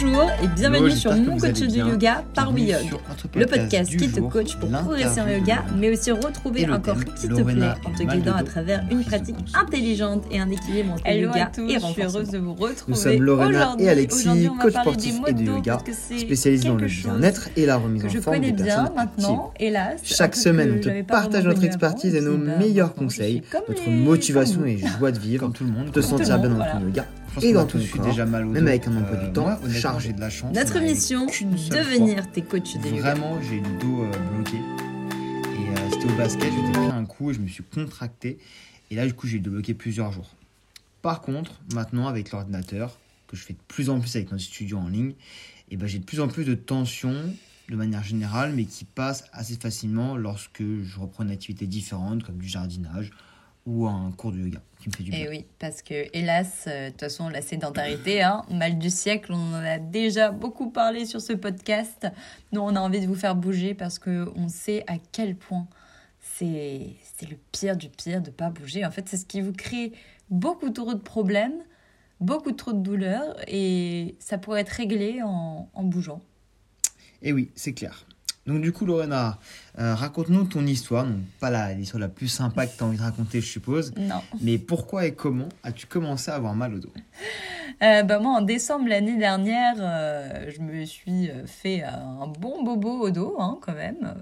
Bonjour et bienvenue Hello, sur Mon Coach du. Yoga par WeYog. Le podcast qui te coach pour progresser en yoga, mais aussi retrouver un corps qui te Lorena plaît en te guidant à travers une pratique intelligente et un équilibre entre Hello yoga à tous, et je suis heureuse de vous retrouver. Nous sommes Lorena et Alexis, coach sportif et de yoga, spécialisés dans le bien-être et la remise en je forme connais des bien personnes maintenant, actives. hélas. Chaque semaine, on te partage notre expertise et nos meilleurs conseils, notre motivation et joie de vivre, Comme tout le monde. te sentir bien dans ton yoga pense et dans eu corps, déjà mal au même avec un emploi du Euh, temps moi, chargé. j'ai de la chance. Notre mission, devenir tes coachs de yoga. Vraiment, j'ai le dos euh, bloqué. Et euh, c'était au basket, je m'étais pris un coup et je me suis contracté. Et là, du coup, j'ai eu le dos bloqué plusieurs jours. Par contre, maintenant, avec l'ordinateur, que je fais de plus en plus avec notre studio en ligne, et ben, j'ai de plus en plus de tensions de manière générale, mais qui passent assez facilement lorsque je reprends une activité différente, comme du jardinage ou un cours de yoga, qui me fait du bien. Et oui, parce que hélas, euh, de toute façon, la sédentarité, hein, mal du siècle, on en a déjà beaucoup parlé sur ce podcast. Nous, on a envie de vous faire bouger parce que on sait à quel point c'est c'est le pire du pire de pas bouger. En fait, c'est ce qui vous crée beaucoup trop de problèmes, beaucoup trop de douleurs, et ça pourrait être réglé en, en bougeant. Et oui, c'est clair. Donc du coup, Lorena, euh, raconte-nous ton histoire. Donc pas la- l'histoire la plus sympa que tu as envie de raconter, je suppose. Non. Mais pourquoi et comment as-tu commencé à avoir mal au dos? Euh, bah moi, en décembre l'année dernière, euh, je me suis euh, fait un bon bobo au dos, hein, quand même.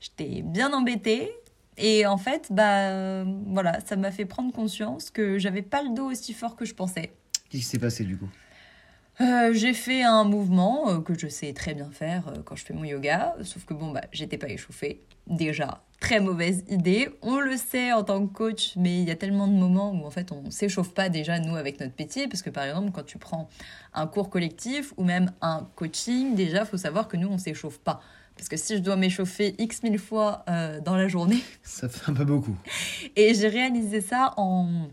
J'étais bien embêtée. Et en fait, bah voilà, ça m'a fait prendre conscience que j'avais pas le dos aussi fort que je pensais. Qu'est-ce qui s'est passé du coup? Euh, j'ai fait un mouvement euh, que je sais très bien faire euh, quand je fais mon yoga, sauf que bon, bah, j'étais pas échauffée. Déjà, très mauvaise idée. On le sait en tant que coach, mais il y a tellement de moments où en fait on s'échauffe pas déjà nous avec notre métier, parce que par exemple, quand tu prends un cours collectif ou même un coaching, déjà, faut savoir que nous on s'échauffe pas. Parce que si je dois m'échauffer x mille fois dans la journée, Ça fait un peu beaucoup. et j'ai réalisé ça en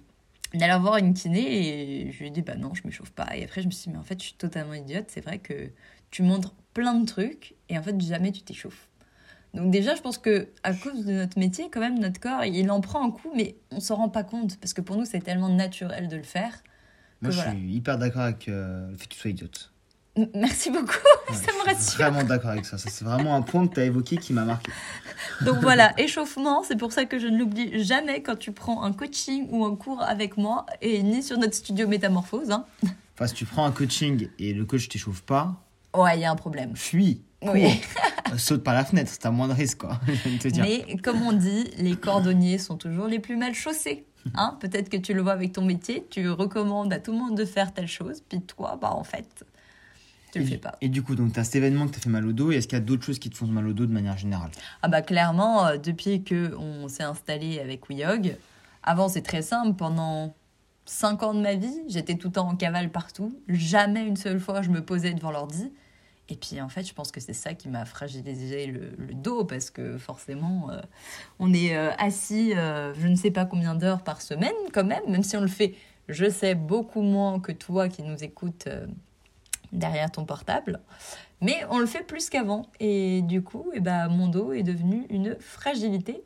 allant voir une kiné et je lui ai dit bah non, je m'échauffe pas. Et après je me suis dit mais en fait je suis totalement idiote, c'est vrai que tu montres plein de trucs et en fait jamais tu t'échauffes. Donc déjà je pense que à cause de notre métier quand même notre corps il en prend un coup mais on s'en rend pas compte parce que pour nous c'est tellement naturel de le faire. Moi, je suis hyper d'accord avec euh, le fait que tu sois idiote. Merci beaucoup, Ouais, ça me je suis rassure. vraiment d'accord avec ça. Ça, c'est vraiment un point que tu as évoqué qui m'a marqué. Donc voilà, échauffement, c'est pour ça que je ne l'oublie jamais quand tu prends un coaching ou un cours avec moi et ni sur notre studio Métamorphose. Hein. Enfin, si tu prends un coaching et le coach t'échauffe pas, Ouais, il y a un problème. fuis, Oui. Saute par la fenêtre, c'est à moins de risque, quoi. Je viens de te dire. Mais comme on dit, les cordonniers sont toujours les plus mal chaussés. Hein Peut-être que tu le vois avec ton métier, tu recommandes à tout le monde de faire telle chose, puis toi, bah en fait, tu le et, fais pas. et du coup, donc, tu as cet événement qui t'a fait mal au dos, et est-ce qu'il y a d'autres choses qui te font mal au dos de manière générale? Ah bah clairement, euh, depuis que on s'est installé avec WeYog, avant c'est très simple, pendant 5 ans de ma vie, j'étais tout le temps en cavale partout, jamais une seule fois je me posais devant l'ordi. Et puis en fait, je pense que c'est ça qui m'a fragilisé le, le dos parce que forcément, euh, on est euh, assis euh, je ne sais pas combien d'heures par semaine quand même, même si on le fait, je sais, beaucoup moins que toi qui nous écoutes derrière ton portable. Mais on le fait plus qu'avant. Et du coup, eh ben, mon dos est devenu une fragilité.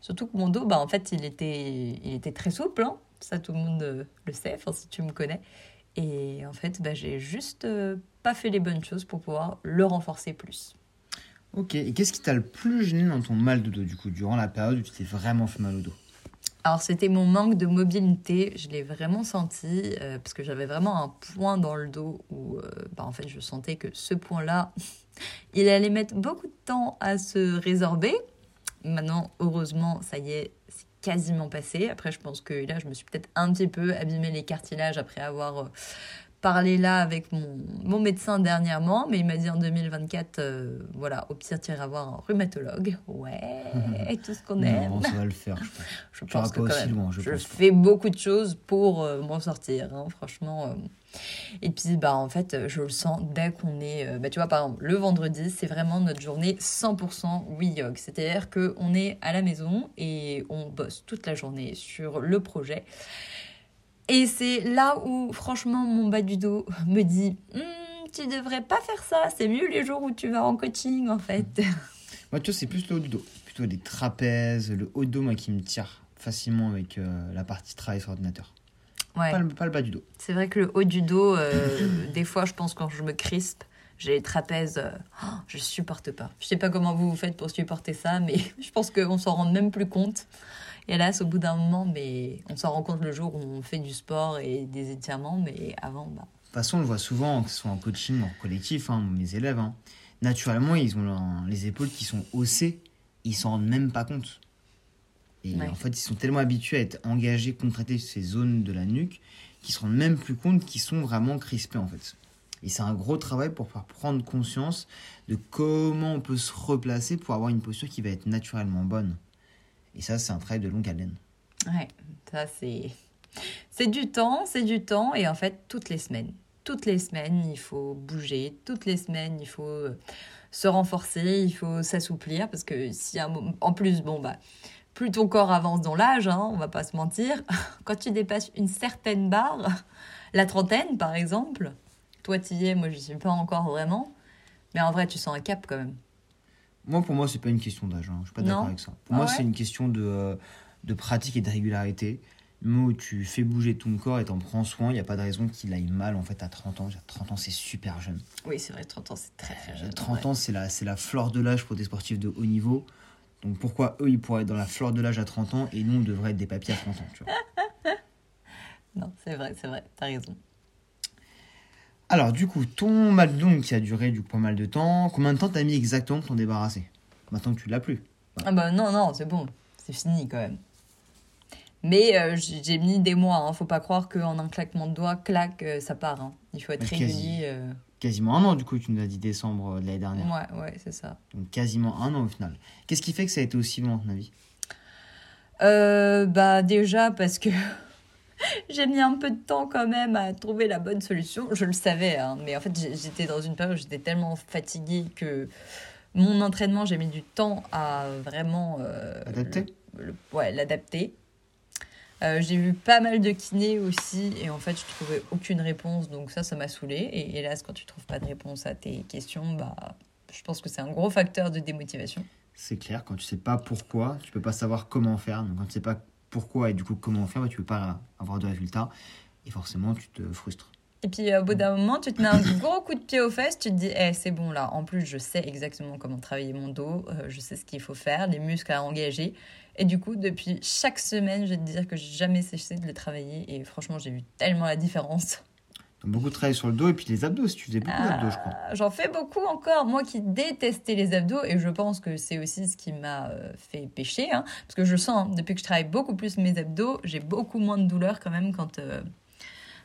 Surtout que mon dos, bah, en fait, il était, il était très souple. hein. Ça, tout le monde euh, le sait, si tu me connais. Et en fait, bah, j'ai juste euh, pas fait les bonnes choses pour pouvoir le renforcer plus. Ok, et qu'est-ce qui t'a le plus gêné dans ton mal de dos, du coup, durant la période où tu t'es vraiment fait mal au dos? Alors, c'était mon manque de mobilité. Je l'ai vraiment senti euh, parce que j'avais vraiment un point dans le dos où, euh, bah, en fait, je sentais que ce point-là, il allait mettre beaucoup de temps à se résorber. Maintenant, heureusement, ça y est, c'est quasiment passé. Après, je pense que là, je me suis peut-être un petit peu abîmé les cartilages après avoir euh, parlé là avec mon, mon médecin dernièrement. Mais il m'a dit en 2024, euh, voilà, au pire, tu iras voir un rhumatologue. Ouais, tout ce qu'on aime. Non, ça va le faire, je pense. Je pense que pas quand aussi même, loin, je je pense pas. fais beaucoup de choses pour euh, m'en sortir, hein, franchement. euh. Et puis, bah, en fait, je le sens dès qu'on est. bah, tu vois, par exemple, le vendredi, c'est vraiment notre journée 100% WeYog. C'est-à-dire qu'on est à la maison et on bosse toute la journée sur le projet. Et c'est là où, franchement, mon bas du dos me dit Hum, Tu devrais pas faire ça, c'est mieux les jours où tu vas en coaching, en fait. Moi, tu vois, c'est plus le haut du dos. Plutôt les trapèzes, le haut de dos, moi, qui me tire facilement avec euh, la partie travail sur ordinateur. Ouais. pas, le, pas le bas du dos. C'est vrai que le haut du dos, euh, des fois, je pense quand je me crispe, j'ai les trapèzes, euh, oh, je supporte pas. Je sais pas comment vous vous faites pour supporter ça, mais je pense qu'on s'en rend même plus compte. Et hélas, au bout d'un moment, mais on s'en rend compte le jour où on fait du sport et des étirements, mais avant, bah, De toute façon, on le voit souvent, que ce soit en coaching, en collectif, hein, mes élèves. hein. Naturellement, ils ont les épaules qui sont haussées, ils s'en rendent même pas compte. Et Ouais. en fait, ils sont tellement habitués à être engagés, contractés sur ces zones de la nuque, qu'ils se rendent même plus compte qu'ils sont vraiment crispés en fait. Et c'est un gros travail pour faire prendre conscience de comment on peut se replacer pour avoir une posture qui va être naturellement bonne. Et ça, c'est un travail de longue haleine. Ouais, ça c'est c'est du temps, c'est du temps. Et en fait toutes les semaines, toutes les semaines il faut bouger, toutes les semaines il faut euh, se renforcer, il faut s'assouplir. Parce que si un en plus bon bah plus ton corps avance dans l'âge, hein, on va pas se mentir, quand tu dépasses une certaine barre, la trentaine par exemple, toi tu y es, moi je suis pas encore vraiment, mais en vrai tu sens un cap quand même. Moi, pour moi, c'est pas une question d'âge. hein. Je suis pas d'accord avec ça. Pour Ah moi, ouais c'est une question de, euh, de pratique et de régularité. Moment où tu fais bouger ton corps et t'en prends soin, il n'y a pas de raison qu'il aille mal en fait à 30 ans. Déjà, 30 ans, c'est super jeune. Oui c'est vrai, 30 ans c'est très très jeune. 30 ouais. ans, c'est la, la fleur de l'âge pour des sportifs de haut niveau. Donc pourquoi eux, ils pourraient être dans la fleur de l'âge à 30 ans et nous, on devrait être des papiers à 30 ans tu vois. Non c'est vrai, c'est vrai, t'as raison. Alors, du coup, ton mal de dos qui a duré du coup, pas mal de temps, combien de temps t'as mis exactement pour t'en débarrasser? Maintenant que tu l'as plus. Ah bah non, non, c'est bon, c'est fini quand même. Mais euh, j'ai mis des mois, hein. faut pas croire qu'en un claquement de doigts, clac, euh, ça part. hein. Il faut être quasi. euh. Quasiment un an, du coup, tu nous as dit décembre de l'année dernière. Ouais, ouais, c'est ça. Donc quasiment un an au final. Qu'est-ce qui fait que ça a été aussi long à ton avis? Euh, bah déjà parce que j'ai mis un peu de temps quand même à trouver la bonne solution. Je le savais, hein, mais en fait j'étais dans une période où j'étais tellement fatiguée que mon entraînement, j'ai mis du temps à vraiment... euh, Adapter? le- ouais, l'adapter. Euh, j'ai vu pas mal de kinés aussi et en fait je trouvais aucune réponse donc ça ça m'a saoulé et hélas quand tu trouves pas de réponse à tes questions bah je pense que c'est un gros facteur de démotivation. C'est clair, quand tu sais pas pourquoi, tu peux pas savoir comment faire. Donc quand tu sais pas pourquoi et du coup comment faire, bah, tu peux pas avoir de résultat. Et forcément, tu te frustres. Et puis euh, au bout d'un moment tu te mets un gros coup de pied aux fesses, tu te dis eh, c'est bon là en plus je sais exactement comment travailler mon dos, euh, je sais ce qu'il faut faire, les muscles à engager et du coup depuis chaque semaine je vais te dire que j'ai jamais cessé de les travailler et franchement j'ai vu tellement la différence. Donc beaucoup de travail sur le dos et puis les abdos, si tu faisais beaucoup d'abdos, je crois. Ah, J'en fais beaucoup encore. Moi qui détestais les abdos, et je pense que c'est aussi ce qui m'a euh, fait pécher, hein, parce que je sens, hein, depuis que je travaille beaucoup plus mes abdos, j'ai beaucoup moins de douleur quand même quand, euh,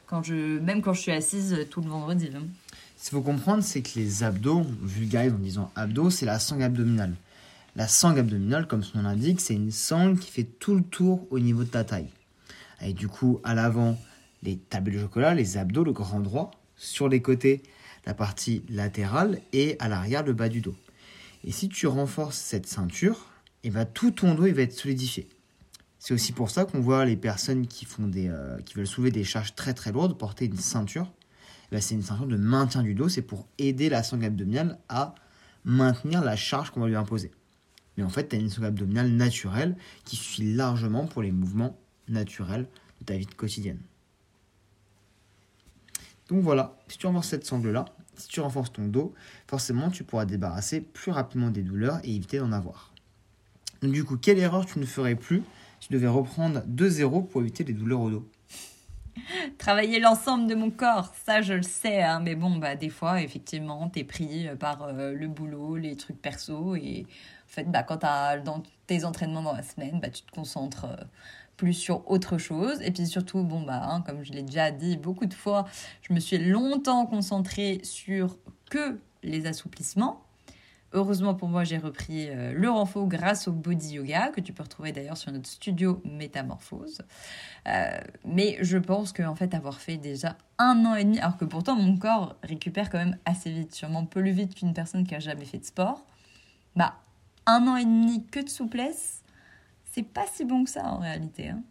quand je, même quand je suis assise tout le vendredi. hein. Ce qu'il faut comprendre, c'est que les abdos, on vulgarise en disant abdos, c'est la sangle abdominale. La sangle abdominale, comme son nom l'indique, c'est une sangle qui fait tout le tour au niveau de ta taille. Et du coup, à l'avant, les tables de chocolat, les abdos, le grand droit, sur les côtés, la partie latérale et à l'arrière, le bas du dos. Et si tu renforces cette ceinture, et ben tout ton dos il va être solidifié. C'est aussi pour ça qu'on voit les personnes qui, font des, euh, qui veulent soulever des charges très très lourdes porter une ceinture. Eh ben, c'est une ceinture de maintien du dos, c'est pour aider la sangle abdominale à maintenir la charge qu'on va lui imposer. Mais en fait, tu as une sangle abdominale naturelle qui suffit largement pour les mouvements naturels de ta vie quotidienne. Donc voilà, si tu renforces cette sangle-là, si tu renforces ton dos, forcément tu pourras débarrasser plus rapidement des douleurs et éviter d'en avoir. Donc du coup, quelle erreur tu ne ferais plus si tu devais reprendre de zéro pour éviter les douleurs au dos? Travailler l'ensemble de mon corps, ça je le sais, hein, mais bon, bah, des fois, effectivement, t'es pris par euh, le boulot, les trucs perso, et en fait, bah, quand t'as dans tes entraînements dans la semaine, bah, tu te concentres euh, plus sur autre chose. Et puis surtout, bon, bah, hein, comme je l'ai déjà dit beaucoup de fois, je me suis longtemps concentrée sur que les assouplissements. Heureusement pour moi, j'ai repris euh, le renfort grâce au body yoga, que tu peux retrouver d'ailleurs sur notre studio Métamorphose. Euh, mais je pense qu'en fait, avoir fait déjà un an et demi, alors que pourtant mon corps récupère quand même assez vite, sûrement plus vite qu'une personne qui a jamais fait de sport, bah, un an et demi que de souplesse, c'est pas si bon que ça en réalité. hein.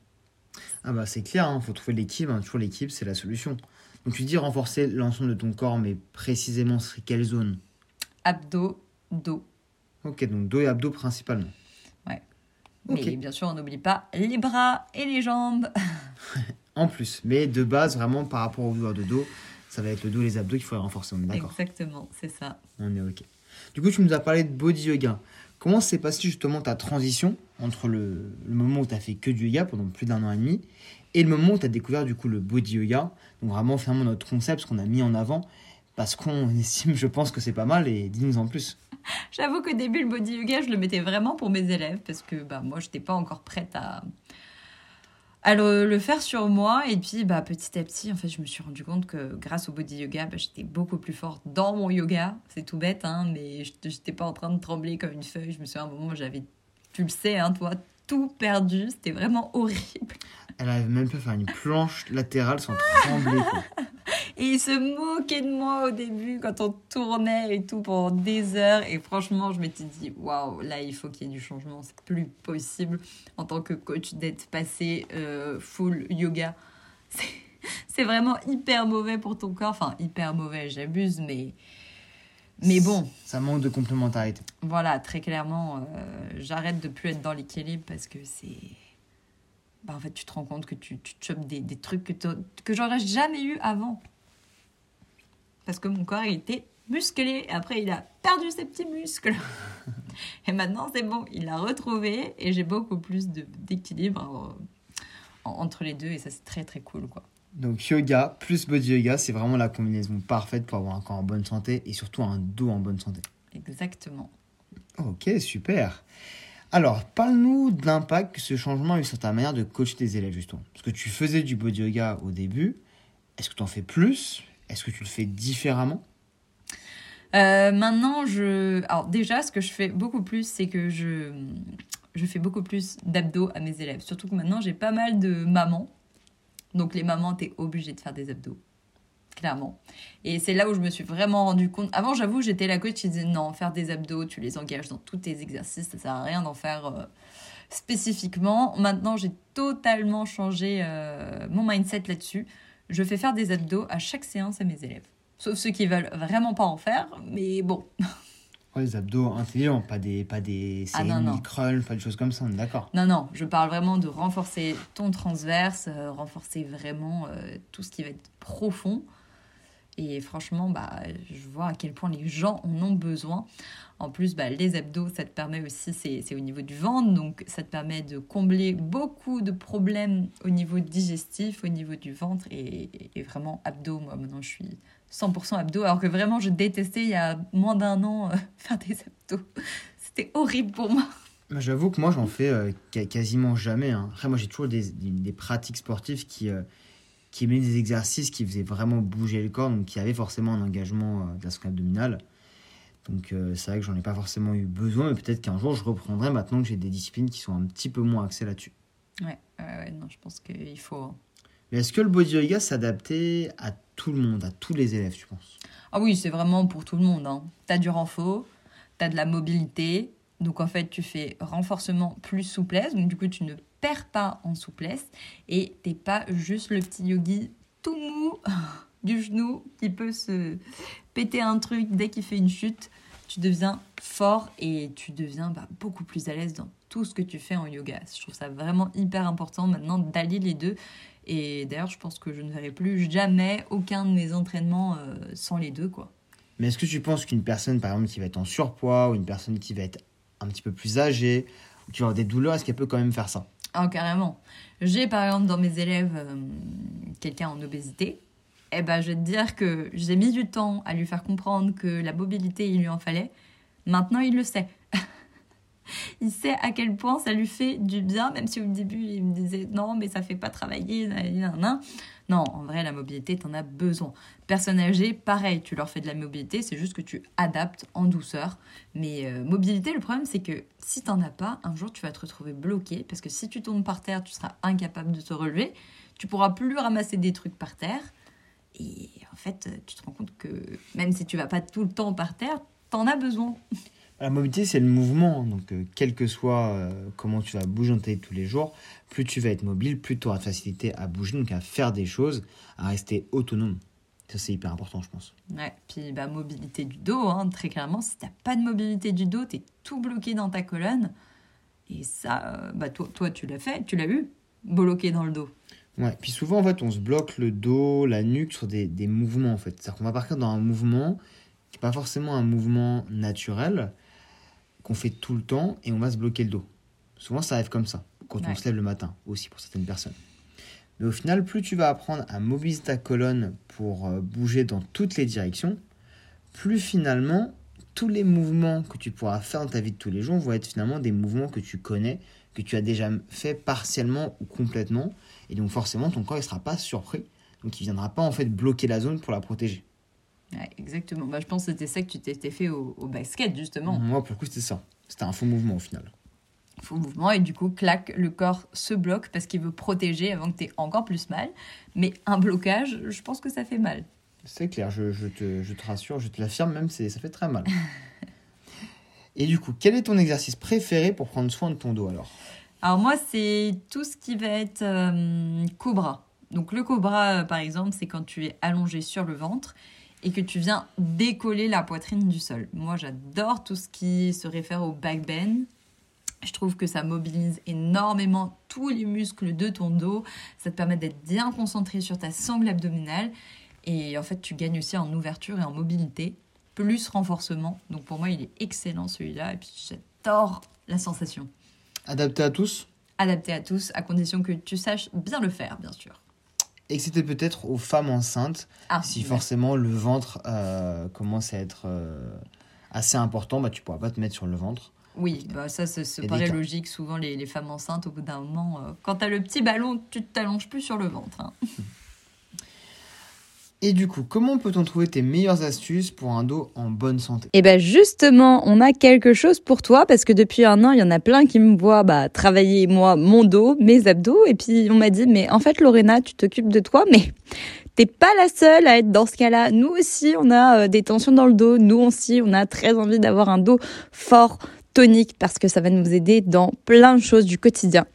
Ah bah c'est clair, il faut trouver l'équipe, hein, toujours l'équipe c'est la solution. Donc tu dis renforcer l'ensemble de ton corps, mais précisément sur quelle zone? Abdos, dos. Ok, donc dos et abdos principalement. Ouais. Mais bien sûr, on n'oublie pas les bras et les jambes. En plus. Mais de base, vraiment, par rapport aux douleurs de dos, ça va être le dos et les abdos qu'il faut renforcer. On est d'accord? Exactement, c'est ça. On est OK. Du coup, tu nous as parlé de body yoga. Comment s'est passée justement ta transition entre le, moment où tu as fait que du yoga pendant plus d'un an et demi et le moment où tu as découvert du coup le body yoga? Donc vraiment, finalement, notre concept, ce qu'on a mis en avant, parce qu'on estime, je pense que c'est pas mal, et dis-nous en plus. J'avoue qu'au début, le body yoga, je le mettais vraiment pour mes élèves parce que bah, moi, je n'étais pas encore prête à, à le, le faire sur moi. Et puis, bah, petit à petit, en fait, je me suis rendu compte que grâce au body yoga, bah, j'étais beaucoup plus forte dans mon yoga. C'est tout bête, hein, mais je n'étais pas en train de trembler comme une feuille. Je me souviens à un moment, j'avais, tu le sais, hein, toi, tout perdu. C'était vraiment horrible. Elle avait même pas faire une planche latérale sans trembler. quoi. Et il se moquait de moi au début quand on tournait et tout pendant des heures. Et franchement, je m'étais dit, waouh, là, il faut qu'il y ait du changement. C'est plus possible en tant que coach d'être passé euh, full yoga. C'est- vraiment hyper mauvais pour ton corps. Enfin, hyper mauvais, j'abuse, mais. Mais bon, Ça manque de complémentarité. voilà, très clairement, euh, j'arrête de plus être dans l'équilibre parce que c'est. Bah, en fait, tu te rends compte que tu, tu chopes des, des trucs que, que j'aurais jamais eu avant. Parce que mon corps, il était musclé. Après, il a perdu ses petits muscles. et maintenant, c'est bon, il l'a retrouvé et j'ai beaucoup plus d'équilibre euh, en- entre les deux et ça, c'est très très cool, quoi. Donc yoga plus body yoga, c'est vraiment la combinaison parfaite pour avoir un corps en bonne santé et surtout un dos en bonne santé. Exactement. Ok, super. Alors, parle-nous de l'impact que ce changement a eu sur ta manière de coacher tes élèves, justement. Parce que tu faisais du body yoga au début. Est-ce que tu en fais plus? Est-ce que tu le fais différemment? Euh, maintenant, je. Alors, déjà, ce que je fais beaucoup plus, c'est que je, je fais beaucoup plus d'abdos à mes élèves. Surtout que maintenant, j'ai pas mal de mamans. Donc, les mamans, t'es obligé de faire des abdos. Clairement. Et c'est là où je me suis vraiment rendu compte. Avant, j'avoue, j'étais la coach qui disait non, faire des abdos, tu les engages dans tous tes exercices, ça sert à rien d'en faire euh, spécifiquement. Maintenant, j'ai totalement changé euh, mon mindset là-dessus. Je fais faire des abdos à chaque séance à mes élèves. Sauf ceux qui veulent vraiment pas en faire, mais bon. Ouais, les abdos intelligents, pas des, pas des Ah, non, non. crunch, pas des choses comme ça, on est d'accord. Non, non, je parle vraiment de renforcer ton transverse, euh, renforcer vraiment euh, tout ce qui va être profond. Et franchement, bah, je vois à quel point les gens en ont besoin. En plus, bah, les abdos, ça te permet aussi, c'est au niveau du ventre, donc ça te permet de combler beaucoup de problèmes au niveau digestif, au niveau du ventre. Et, vraiment, abdos, moi maintenant, je suis 100% abdos, alors que vraiment, je détestais il y a moins d'un an euh, faire des abdos. C'était horrible pour moi. J'avoue que moi, j'en fais euh, quasiment jamais. hein. Après, moi, j'ai toujours des, des, des pratiques sportives qui, euh, qui aimaient des exercices qui faisaient vraiment bouger le corps, donc qui avaient forcément un engagement euh, de la squat abdominale. Donc, euh, c'est vrai que j'en ai pas forcément eu besoin, mais peut-être qu'un jour, je reprendrai maintenant que j'ai des disciplines qui sont un petit peu moins axées là-dessus. Ouais, ouais, non, je pense qu'il faut. hein. Mais est-ce que le body yoga s'adaptait à tout le monde, à tous les élèves, tu penses? Ah oui, c'est vraiment pour tout le monde. Hein. Tu as du renfort, tu as de la mobilité. Donc en fait, tu fais renforcement plus souplesse. Donc du coup, tu ne perds pas en souplesse. Et t'es pas juste le petit yogi tout mou du genou qui peut se péter un truc dès qu'il fait une chute. Tu deviens fort et tu deviens bah, beaucoup plus à l'aise dans tout ce que tu fais en yoga. Je trouve ça vraiment hyper important maintenant d'allier les deux. Et d'ailleurs, je pense que je ne verrai plus jamais aucun de mes entraînements euh, sans les deux, quoi. Mais est-ce que tu penses qu'une personne, par exemple, qui va être en surpoids, ou une personne qui va être un petit peu plus âgée, ou qui va avoir des douleurs, est-ce qu'elle peut quand même faire ça? Ah, carrément. J'ai par exemple dans mes élèves euh, quelqu'un en obésité. Eh ben, je vais te dire que j'ai mis du temps à lui faire comprendre que la mobilité, il lui en fallait. Maintenant, il le sait. Il sait à quel point ça lui fait du bien, même si au début, il me disait non, mais ça fait pas travailler. nan, nan. Non, en vrai, la mobilité, t'en as besoin. Personne âgée, pareil, tu leur fais de la mobilité, c'est juste que tu adaptes en douceur. Mais euh, mobilité, le problème, c'est que si t'en as pas, un jour, tu vas te retrouver bloqué, parce que si tu tombes par terre, tu seras incapable de te relever, tu pourras plus ramasser des trucs par terre. Et en fait, tu te rends compte que même si tu vas pas tout le temps par terre, t'en as besoin. La mobilité, c'est le mouvement. Donc, euh, quel que soit euh, comment tu vas bouger dans ta vie tous les jours, plus tu vas être mobile, plus tu auras de facilité à bouger, donc à faire des choses, à rester autonome. Ça, c'est hyper important, je pense. Ouais, puis bah, mobilité du dos, hein, très clairement, si t'as pas de mobilité du dos, t'es tout bloqué dans ta colonne. Et ça, euh, bah, toi, toi tu l'as fait, tu l'as eu, bloqué dans le dos. Ouais, puis souvent, en fait, on se bloque le dos, la nuque sur des, des mouvements, en fait. C'est-à-dire qu'on va partir dans un mouvement qui n'est pas forcément un mouvement naturel, qu'on fait tout le temps, et on va se bloquer le dos. Souvent, ça arrive comme ça, quand on se lève le matin, aussi pour certaines personnes. Mais au final, plus tu vas apprendre à mobiliser ta colonne pour euh, bouger dans toutes les directions, plus finalement, tous les mouvements que tu pourras faire dans ta vie de tous les jours vont être finalement des mouvements que tu connais, que tu as déjà fait partiellement ou complètement. Et donc forcément, ton corps ne sera pas surpris. Donc il ne viendra pas en fait bloquer la zone pour la protéger. Ouais, exactement. Bah, je pense que c'était ça que tu t'étais fait au, au basket, justement. Moi, pour le coup, c'était ça. C'était un faux mouvement au final. Faux mouvement, et du coup, clac, le corps se bloque parce qu'il veut protéger avant que tu aies encore plus mal. Mais un blocage, je pense que ça fait mal. C'est clair, je, je te, je te rassure, je te l'affirme même, ça fait très mal. Et du coup, quel est ton exercice préféré pour prendre soin de ton dos alors? Alors moi, c'est tout ce qui va être euh, cobra. Donc le cobra, euh, par exemple, c'est quand tu es allongé sur le ventre et que tu viens décoller la poitrine du sol. Moi, j'adore tout ce qui se réfère au back bend. Je trouve que ça mobilise énormément tous les muscles de ton dos. Ça te permet d'être bien concentré sur ta sangle abdominale. Et en fait, tu gagnes aussi en ouverture et en mobilité, plus renforcement. Donc pour moi, il est excellent celui-là. Et puis j'adore la sensation Adapté à tous? Adapté à tous, à condition que tu saches bien le faire, bien sûr. Et que c'était peut-être aux femmes enceintes, Ah, si ouais. forcément le ventre euh, commence à être euh, assez important, bah, tu pourras pas te mettre sur le ventre. Oui, bah ça, ça, ça paraît logique. Souvent, les, les femmes enceintes, au bout d'un moment, euh, quand t'as le petit ballon, tu t'allonges plus sur le ventre. hein. Et du coup, comment peut-on trouver tes meilleures astuces pour un dos en bonne santé? Et ben justement, on a quelque chose pour toi parce que depuis un an, il y en a plein qui me voient bah, travailler moi mon dos, mes abdos et puis on m'a dit mais en fait Lorena, tu t'occupes de toi mais t'es pas la seule à être dans ce cas-là. Nous aussi, on a euh, des tensions dans le dos. Nous aussi, on a très envie d'avoir un dos fort tonique parce que ça va nous aider dans plein de choses du quotidien.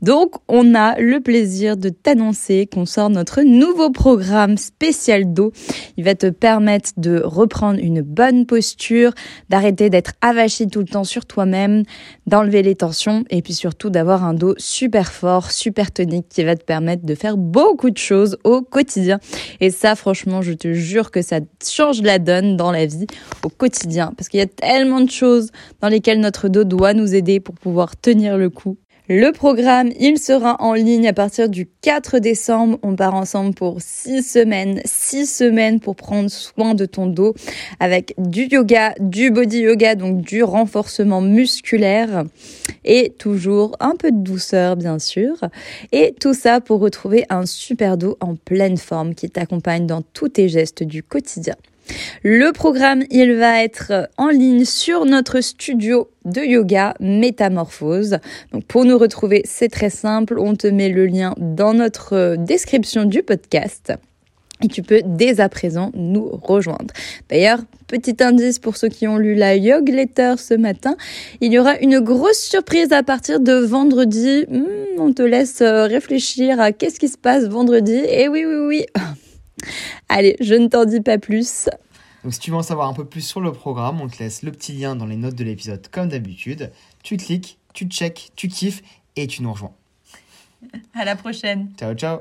Donc, on a le plaisir de t'annoncer qu'on sort notre nouveau programme spécial dos. Il va te permettre de reprendre une bonne posture, d'arrêter d'être avachi tout le temps sur toi-même, d'enlever les tensions et puis surtout d'avoir un dos super fort, super tonique qui va te permettre de faire beaucoup de choses au quotidien. Et ça, franchement, je te jure que ça change la donne dans la vie au quotidien parce qu'il y a tellement de choses dans lesquelles notre dos doit nous aider pour pouvoir tenir le coup. Le programme, il sera en ligne à partir du 4 décembre. On part ensemble pour 6 semaines. 6 semaines pour prendre soin de ton dos avec du yoga, du body yoga, donc du renforcement musculaire et toujours un peu de douceur, bien sûr. Et tout ça pour retrouver un super dos en pleine forme qui t'accompagne dans tous tes gestes du quotidien. Le programme, il va être en ligne sur notre studio de yoga Métamorphose. Donc pour nous retrouver, c'est très simple, on te met le lien dans notre description du podcast. Et tu peux dès à présent nous rejoindre. D'ailleurs, petit indice pour ceux qui ont lu la Yog Letter ce matin, il y aura une grosse surprise à partir de vendredi. Hmm, on te laisse euh, réfléchir à qu'est-ce qui se passe vendredi. Et oui, oui, oui. Allez, je ne t'en dis pas plus. Donc si tu veux en savoir un peu plus sur le programme, on te laisse le petit lien dans les notes de l'épisode comme d'habitude. Tu cliques, tu check, tu kiffes et tu nous rejoins. À la prochaine. Ciao ciao